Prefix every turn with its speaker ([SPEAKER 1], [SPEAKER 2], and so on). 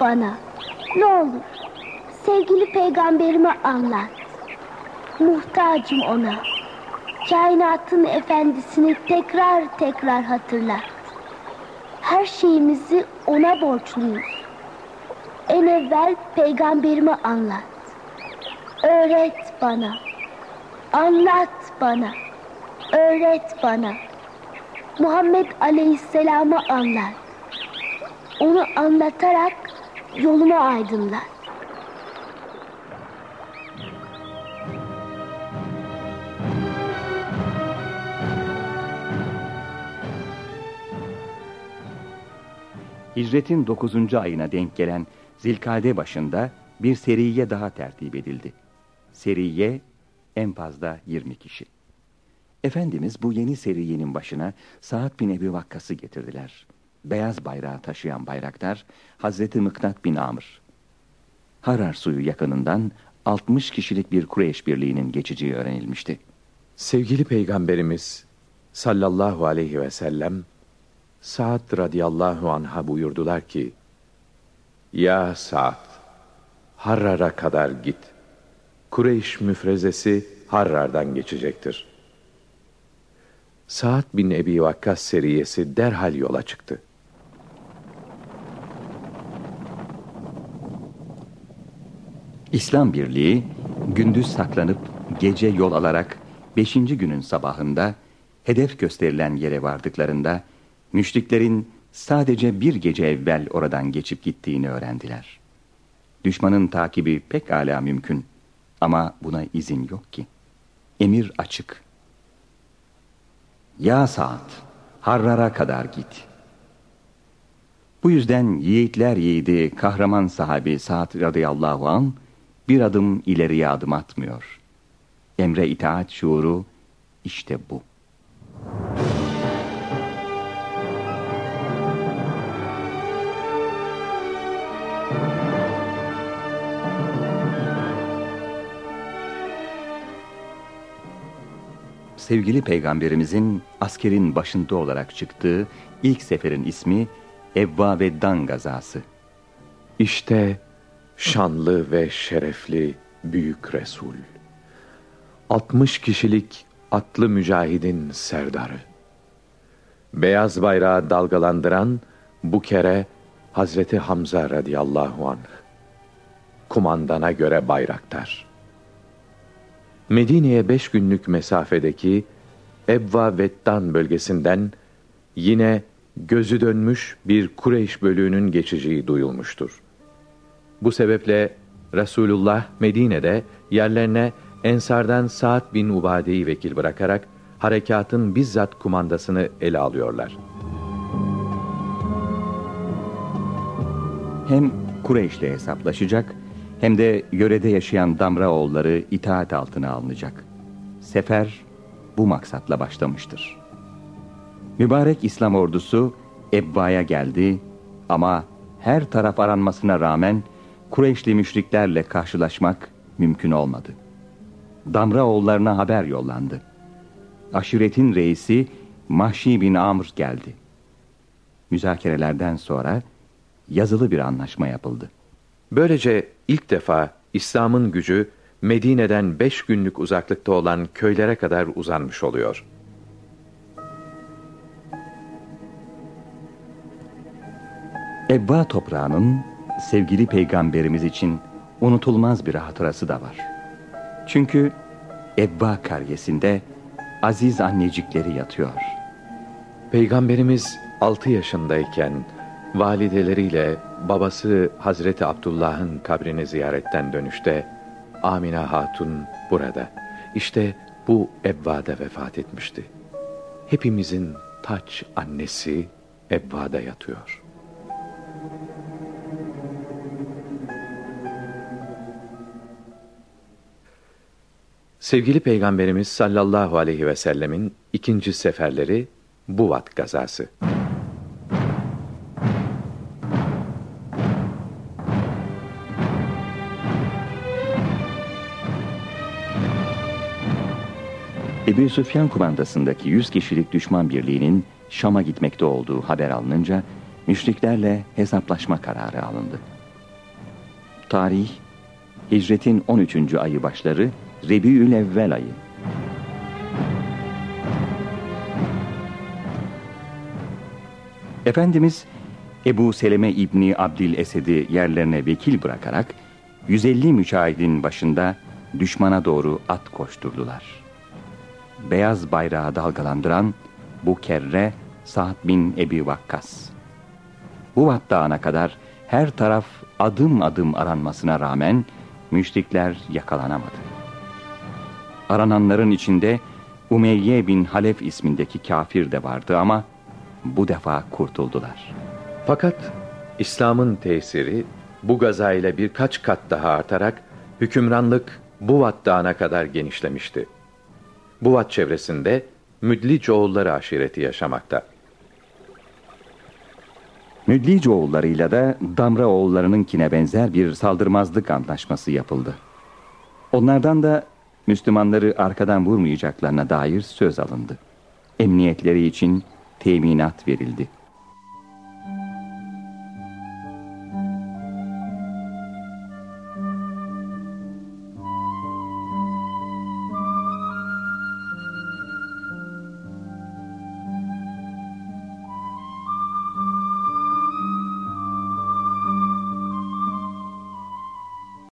[SPEAKER 1] bana. Ne olur sevgili peygamberime anlat. Muhtacım ona. Kainatın efendisini tekrar tekrar hatırlat. Her şeyimizi ona borçluyuz. En evvel peygamberime anlat. Öğret bana. Anlat bana. Öğret bana. Muhammed Aleyhisselam'ı anlat. Onu anlatarak yolumu aydınlat.
[SPEAKER 2] Hicretin 9. ayına denk gelen Zilkade başında bir seriye daha tertip edildi. Seriye en fazla 20 kişi. Efendimiz bu yeni seriyenin başına Sa'd bin Ebi Vakkas'ı getirdiler. Beyaz bayrağı taşıyan bayraktar Hazreti Mıknat bin Amr. Harar suyu yakınından 60 kişilik bir Kureyş birliğinin geçeceği öğrenilmişti.
[SPEAKER 3] Sevgili Peygamberimiz sallallahu aleyhi ve sellem Sa'd radıyallahu anha buyurdular ki Ya Sa'd Harrar'a kadar git. Kureyş müfrezesi Harrar'dan geçecektir. Sa'd bin Ebi Vakkas seriyesi derhal yola çıktı.
[SPEAKER 2] İslam Birliği gündüz saklanıp gece yol alarak beşinci günün sabahında hedef gösterilen yere vardıklarında müşriklerin sadece bir gece evvel oradan geçip gittiğini öğrendiler. Düşmanın takibi pek âlâ mümkün ama buna izin yok ki. Emir açık. Ya saat, Harrar'a kadar git. Bu yüzden yiğitler yiğidi kahraman sahabi Sa'd radıyallahu an bir adım ileriye adım atmıyor. Emre itaat şuuru işte bu. sevgili peygamberimizin askerin başında olarak çıktığı ilk seferin ismi Evva ve Dan gazası.
[SPEAKER 3] İşte şanlı ve şerefli büyük Resul. 60 kişilik atlı mücahidin serdarı. Beyaz bayrağı dalgalandıran bu kere Hazreti Hamza radıyallahu anh. Kumandana göre bayraktar. Medine'ye beş günlük mesafedeki Ebva Vettan bölgesinden yine gözü dönmüş bir Kureyş bölüğünün geçeceği duyulmuştur. Bu sebeple Resulullah Medine'de yerlerine Ensardan Sa'd bin Ubade'yi vekil bırakarak harekatın bizzat kumandasını ele alıyorlar.
[SPEAKER 2] Hem Kureyş'le hesaplaşacak hem de yörede yaşayan Damraoğulları itaat altına alınacak. Sefer bu maksatla başlamıştır. Mübarek İslam ordusu Ebba'ya geldi ama her taraf aranmasına rağmen Kureyşli müşriklerle karşılaşmak mümkün olmadı. Damraoğullarına haber yollandı. Aşiretin reisi Mahşi bin Amr geldi. Müzakerelerden sonra yazılı bir anlaşma yapıldı.
[SPEAKER 3] Böylece ilk defa İslam'ın gücü Medine'den beş günlük uzaklıkta olan köylere kadar uzanmış oluyor.
[SPEAKER 2] Ebba toprağının sevgili peygamberimiz için unutulmaz bir hatırası da var. Çünkü Ebba karyesinde aziz annecikleri yatıyor.
[SPEAKER 3] Peygamberimiz altı yaşındayken valideleriyle babası Hazreti Abdullah'ın kabrini ziyaretten dönüşte Amine Hatun burada. İşte bu Ebba'da vefat etmişti. Hepimizin taç annesi Ebba'da yatıyor. Sevgili Peygamberimiz sallallahu aleyhi ve sellemin ikinci seferleri Buvat gazası.
[SPEAKER 2] Ebu Süfyan kumandasındaki 100 kişilik düşman birliğinin Şam'a gitmekte olduğu haber alınınca müşriklerle hesaplaşma kararı alındı. Tarih, hicretin 13. ayı başları Rebiül Evvel ayı. Efendimiz Ebu Seleme İbni Abdil Esed'i yerlerine vekil bırakarak 150 mücahidin başında düşmana doğru at koşturdular. Beyaz bayrağı dalgalandıran bu kerre Sa'd bin Ebi Vakkas. Bu Dağı'na kadar her taraf adım adım aranmasına rağmen müşrikler yakalanamadı. Arananların içinde Umeyye bin Halef ismindeki kafir de vardı ama bu defa kurtuldular.
[SPEAKER 3] Fakat İslam'ın tesiri bu gaza ile birkaç kat daha artarak hükümranlık Buvat Dağı'na kadar genişlemişti. Buvat çevresinde Müdlic oğulları aşireti yaşamakta.
[SPEAKER 2] Müdlic oğullarıyla da Damra oğullarınınkine benzer bir saldırmazlık anlaşması yapıldı. Onlardan da Müslümanları arkadan vurmayacaklarına dair söz alındı. Emniyetleri için teminat verildi.